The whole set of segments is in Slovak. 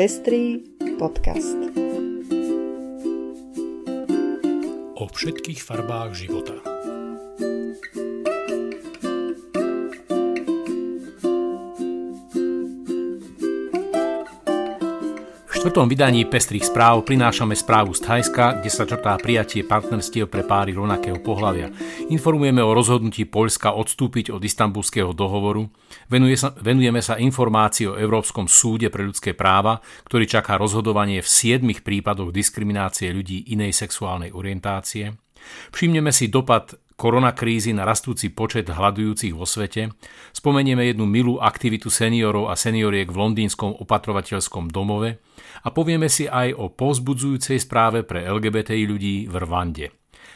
Pestrý podcast. O všetkých farbách života. Štvrtom vydaní Pestrých správ prinášame správu z Thajska, kde sa črtá prijatie partnerstiev pre páry rovnakého pohľavia. Informujeme o rozhodnutí Poľska odstúpiť od istambulského dohovoru, venuje sa, venujeme sa informácii o Európskom súde pre ľudské práva, ktorý čaká rozhodovanie v siedmich prípadoch diskriminácie ľudí inej sexuálnej orientácie. Všimneme si dopad koronakrízy na rastúci počet hľadujúcich vo svete, spomenieme jednu milú aktivitu seniorov a senioriek v londýnskom opatrovateľskom domove, a povieme si aj o povzbudzujúcej správe pre LGBTI ľudí v Rwande.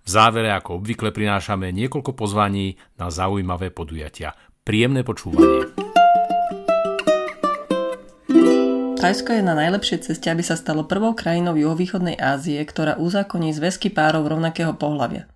V závere ako obvykle prinášame niekoľko pozvaní na zaujímavé podujatia. Príjemné počúvanie. Thajsko je na najlepšej ceste, aby sa stalo prvou krajinou juhovýchodnej Ázie, ktorá uzákoní zväzky párov rovnakého pohľavia.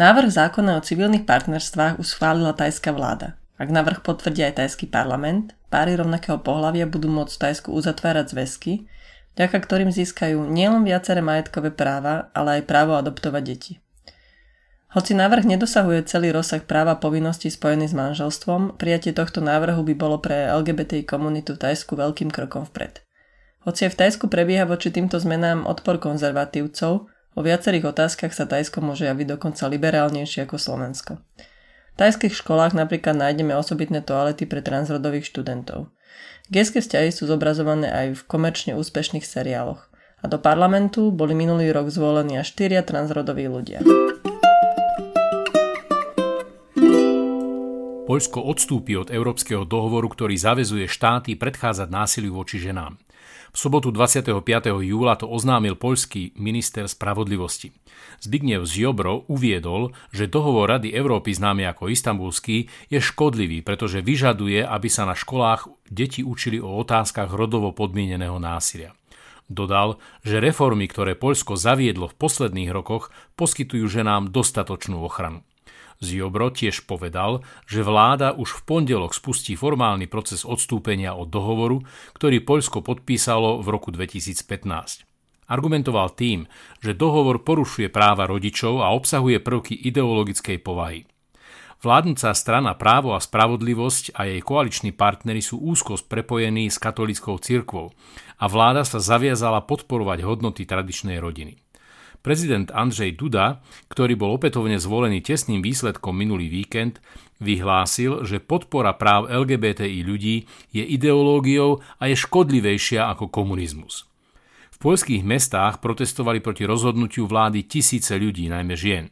Návrh zákona o civilných partnerstvách už schválila tajská vláda. Ak návrh potvrdí aj tajský parlament, páry rovnakého pohľavia budú môcť v Tajsku uzatvárať zväzky, vďaka ktorým získajú nielen viaceré majetkové práva, ale aj právo adoptovať deti. Hoci návrh nedosahuje celý rozsah práva povinností spojený s manželstvom, prijatie tohto návrhu by bolo pre LGBTI komunitu v Tajsku veľkým krokom vpred. Hoci aj v Tajsku prebieha voči týmto zmenám odpor konzervatívcov, o viacerých otázkach sa Tajsko môže javiť dokonca liberálnejšie ako Slovensko. V tajských školách napríklad nájdeme osobitné toalety pre transrodových študentov – Gejské vzťahy sú zobrazované aj v komerčne úspešných seriáloch. A do parlamentu boli minulý rok zvolení až štyria transrodoví ľudia. Poľsko odstúpi od Európskeho dohovoru, ktorý zavezuje štáty predchádzať násiliu voči ženám. V sobotu 25. júla to oznámil poľský minister spravodlivosti. Zbigniew Ziobro uviedol, že dohovor Rady Európy známy ako istambulský je škodlivý, pretože vyžaduje, aby sa na školách deti učili o otázkach rodovo podmieneného násilia. Dodal, že reformy, ktoré Poľsko zaviedlo v posledných rokoch, poskytujú ženám dostatočnú ochranu. Ziobro tiež povedal, že vláda už v pondelok spustí formálny proces odstúpenia od dohovoru, ktorý Poľsko podpísalo v roku 2015. Argumentoval tým, že dohovor porušuje práva rodičov a obsahuje prvky ideologickej povahy. Vládnúca strana Právo a spravodlivosť a jej koaliční partnery sú úzko prepojení s katolickou cirkvou a vláda sa zaviazala podporovať hodnoty tradičnej rodiny. Prezident Andrzej Duda, ktorý bol opätovne zvolený tesným výsledkom minulý víkend, vyhlásil, že podpora práv LGBTI ľudí je ideológiou a je škodlivejšia ako komunizmus. V poľských mestách protestovali proti rozhodnutiu vlády tisíce ľudí, najmä žien.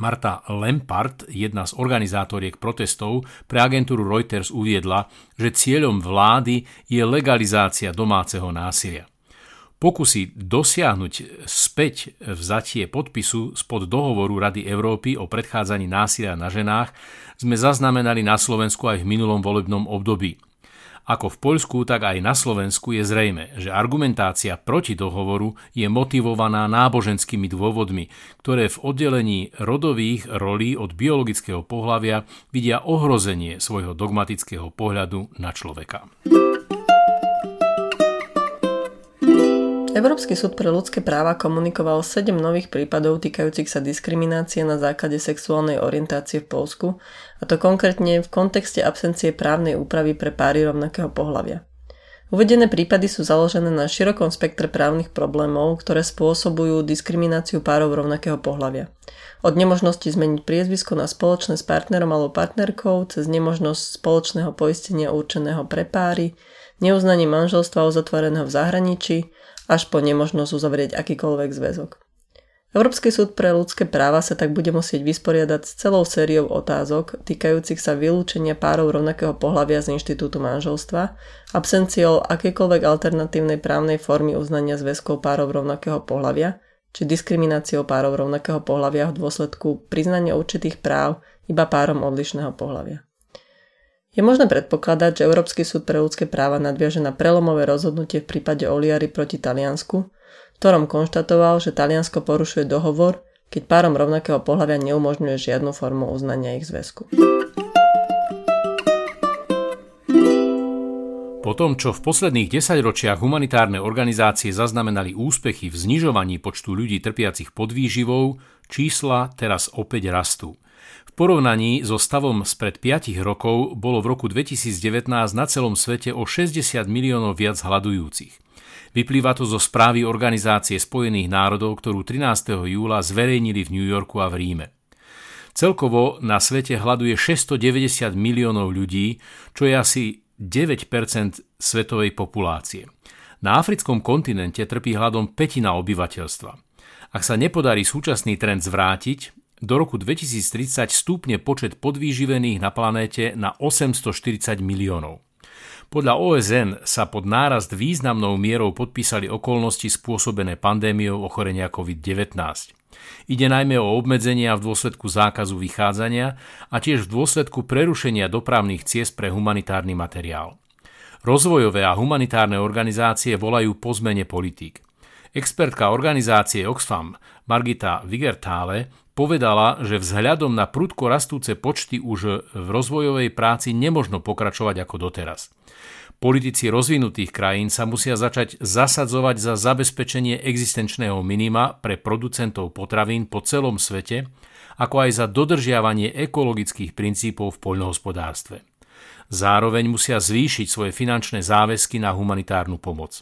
Marta Lempart, jedna z organizátoriek protestov, pre agentúru Reuters uviedla, že cieľom vlády je legalizácia domáceho násilia. Pokusy dosiahnuť späť vzatie podpisu spod dohovoru Rady Európy o predchádzaní násilia na ženách sme zaznamenali na Slovensku aj v minulom volebnom období. Ako v Poľsku, tak aj na Slovensku je zrejme, že argumentácia proti dohovoru je motivovaná náboženskými dôvodmi, ktoré v oddelení rodových rolí od biologického pohľavia vidia ohrozenie svojho dogmatického pohľadu na človeka. Európsky súd pre ľudské práva komunikoval 7 nových prípadov týkajúcich sa diskriminácie na základe sexuálnej orientácie v Polsku, a to konkrétne v kontexte absencie právnej úpravy pre páry rovnakého pohľavia. Uvedené prípady sú založené na širokom spektre právnych problémov, ktoré spôsobujú diskrimináciu párov rovnakého pohľavia. Od nemožnosti zmeniť priezvisko na spoločné s partnerom alebo partnerkou, cez nemožnosť spoločného poistenia určeného pre páry, neuznanie manželstva uzatvoreného v zahraničí, až po nemožnosť uzavrieť akýkoľvek zväzok. Európsky súd pre ľudské práva sa tak bude musieť vysporiadať s celou sériou otázok týkajúcich sa vylúčenia párov rovnakého pohľavia z inštitútu manželstva, absenciou akékoľvek alternatívnej právnej formy uznania zväzkov párov rovnakého pohľavia, či diskrimináciou párov rovnakého pohľavia v dôsledku priznania určitých práv iba párom odlišného pohľavia. Je možné predpokladať, že Európsky súd pre ľudské práva nadviaže na prelomové rozhodnutie v prípade Oliary proti Taliansku, ktorom konštatoval, že Taliansko porušuje dohovor, keď párom rovnakého pohľavia neumožňuje žiadnu formu uznania ich zväzku. Po tom, čo v posledných desaťročiach humanitárne organizácie zaznamenali úspechy v znižovaní počtu ľudí trpiacich podvýživou, čísla teraz opäť rastú. V porovnaní so stavom spred 5 rokov bolo v roku 2019 na celom svete o 60 miliónov viac hľadujúcich. Vyplýva to zo správy Organizácie spojených národov, ktorú 13. júla zverejnili v New Yorku a v Ríme. Celkovo na svete hľaduje 690 miliónov ľudí, čo je asi 9% svetovej populácie. Na africkom kontinente trpí hladom petina obyvateľstva. Ak sa nepodarí súčasný trend zvrátiť, do roku 2030 stúpne počet podvýživených na planéte na 840 miliónov. Podľa OSN sa pod nárast významnou mierou podpísali okolnosti spôsobené pandémiou ochorenia COVID-19. Ide najmä o obmedzenia v dôsledku zákazu vychádzania a tiež v dôsledku prerušenia dopravných ciest pre humanitárny materiál. Rozvojové a humanitárne organizácie volajú po zmene politík. Expertka organizácie Oxfam Margita Vigertále povedala, že vzhľadom na prudko rastúce počty už v rozvojovej práci nemožno pokračovať ako doteraz. Politici rozvinutých krajín sa musia začať zasadzovať za zabezpečenie existenčného minima pre producentov potravín po celom svete, ako aj za dodržiavanie ekologických princípov v poľnohospodárstve. Zároveň musia zvýšiť svoje finančné záväzky na humanitárnu pomoc.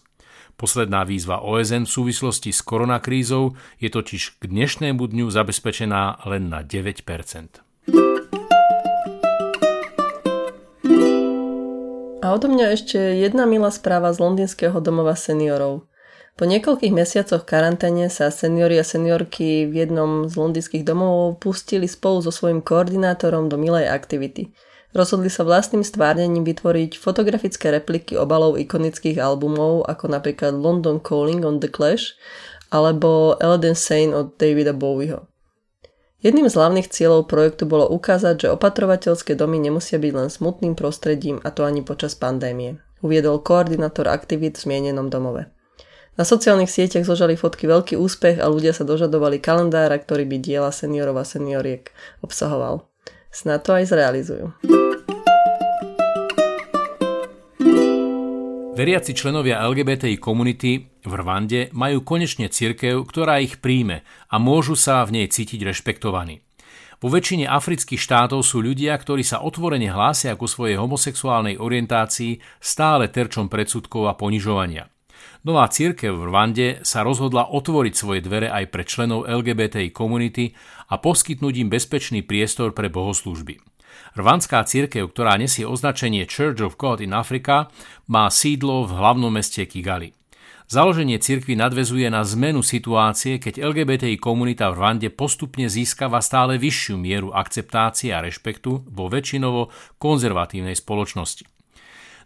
Posledná výzva OSN v súvislosti s koronakrízou je totiž k dnešnému dňu zabezpečená len na 9 A odo mňa ešte jedna milá správa z londýnskeho domova seniorov. Po niekoľkých mesiacoch karanténe sa seniori a seniorky v jednom z londýnskych domov pustili spolu so svojím koordinátorom do milej aktivity. Rozhodli sa vlastným stvárnením vytvoriť fotografické repliky obalov ikonických albumov ako napríklad London Calling on The Clash alebo Ellen Sane od Davida Bowieho. Jedným z hlavných cieľov projektu bolo ukázať, že opatrovateľské domy nemusia byť len smutným prostredím a to ani počas pandémie, uviedol koordinátor aktivít v zmienenom domove. Na sociálnych sieťach zožali fotky veľký úspech a ľudia sa dožadovali kalendára, ktorý by diela seniorov a senioriek obsahoval. Snad to aj zrealizujú. Veriaci členovia LGBTI komunity v Rwande majú konečne cirkev, ktorá ich príjme a môžu sa v nej cítiť rešpektovaní. Vo väčšine afrických štátov sú ľudia, ktorí sa otvorene hlásia ku svojej homosexuálnej orientácii stále terčom predsudkov a ponižovania. Nová církev v Rwande sa rozhodla otvoriť svoje dvere aj pre členov LGBTI komunity a poskytnúť im bezpečný priestor pre bohoslužby. Rvanská církev, ktorá nesie označenie Church of God in Africa, má sídlo v hlavnom meste Kigali. Založenie cirkvy nadvezuje na zmenu situácie, keď LGBTI komunita v Rwande postupne získava stále vyššiu mieru akceptácie a rešpektu vo väčšinovo konzervatívnej spoločnosti.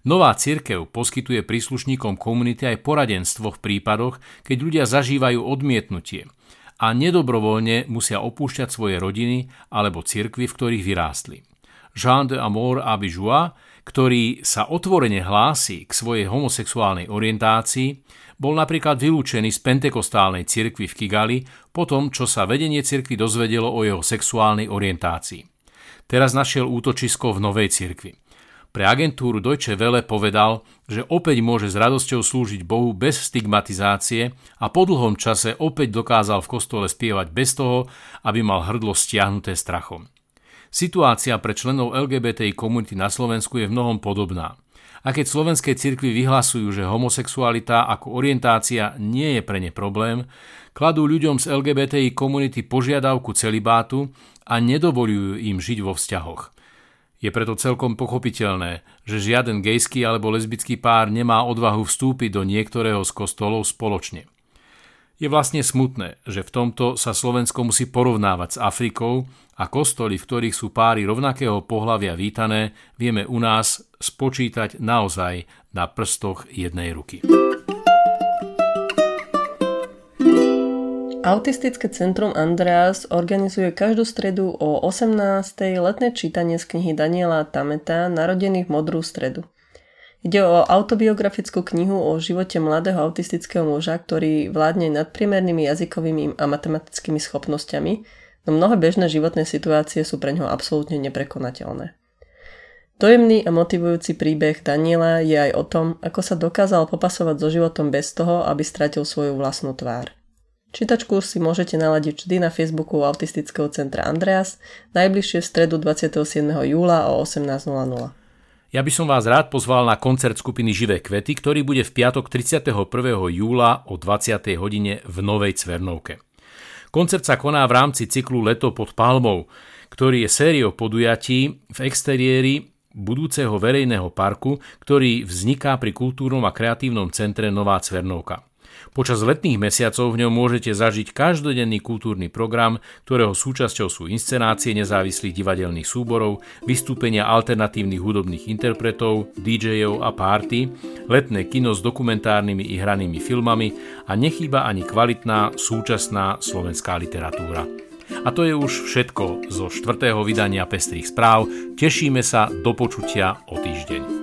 Nová cirkev poskytuje príslušníkom komunity aj poradenstvo v prípadoch, keď ľudia zažívajú odmietnutie a nedobrovoľne musia opúšťať svoje rodiny alebo cirkvy, v ktorých vyrástli. Jean de Amour Abijoua, ktorý sa otvorene hlási k svojej homosexuálnej orientácii, bol napríklad vylúčený z pentekostálnej cirkvi v Kigali po tom, čo sa vedenie cirkvi dozvedelo o jeho sexuálnej orientácii. Teraz našiel útočisko v novej cirkvi. Pre agentúru Deutsche Welle povedal, že opäť môže s radosťou slúžiť Bohu bez stigmatizácie a po dlhom čase opäť dokázal v kostole spievať bez toho, aby mal hrdlo stiahnuté strachom. Situácia pre členov LGBTI komunity na Slovensku je v mnohom podobná. A keď slovenské cirkvy vyhlasujú, že homosexualita ako orientácia nie je pre ne problém, kladú ľuďom z LGBTI komunity požiadavku celibátu a nedovolujú im žiť vo vzťahoch. Je preto celkom pochopiteľné, že žiaden gejský alebo lesbický pár nemá odvahu vstúpiť do niektorého z kostolov spoločne. Je vlastne smutné, že v tomto sa Slovensko musí porovnávať s Afrikou a kostoly, v ktorých sú páry rovnakého pohľavia vítané, vieme u nás spočítať naozaj na prstoch jednej ruky. Autistické centrum Andreas organizuje každú stredu o 18. letné čítanie z knihy Daniela Tameta Narodený v modrú stredu. Ide o autobiografickú knihu o živote mladého autistického muža, ktorý vládne nadpriemernými jazykovými a matematickými schopnosťami, no mnohé bežné životné situácie sú pre ňoho absolútne neprekonateľné. Dojemný a motivujúci príbeh Daniela je aj o tom, ako sa dokázal popasovať so životom bez toho, aby stratil svoju vlastnú tvár. Čítačku si môžete naladiť vždy na Facebooku Autistického centra Andreas, najbližšie v stredu 27. júla o 18.00. Ja by som vás rád pozval na koncert skupiny Živé kvety, ktorý bude v piatok 31. júla o 20. hodine v Novej Cvernovke. Koncert sa koná v rámci cyklu Leto pod palmou, ktorý je sériou podujatí v exteriéri budúceho verejného parku, ktorý vzniká pri kultúrnom a kreatívnom centre Nová Cvernovka. Počas letných mesiacov v ňom môžete zažiť každodenný kultúrny program, ktorého súčasťou sú inscenácie nezávislých divadelných súborov, vystúpenia alternatívnych hudobných interpretov, DJov a párty, letné kino s dokumentárnymi i hranými filmami a nechýba ani kvalitná súčasná slovenská literatúra. A to je už všetko zo štvrtého vydania Pestrých správ. Tešíme sa do počutia o týždeň.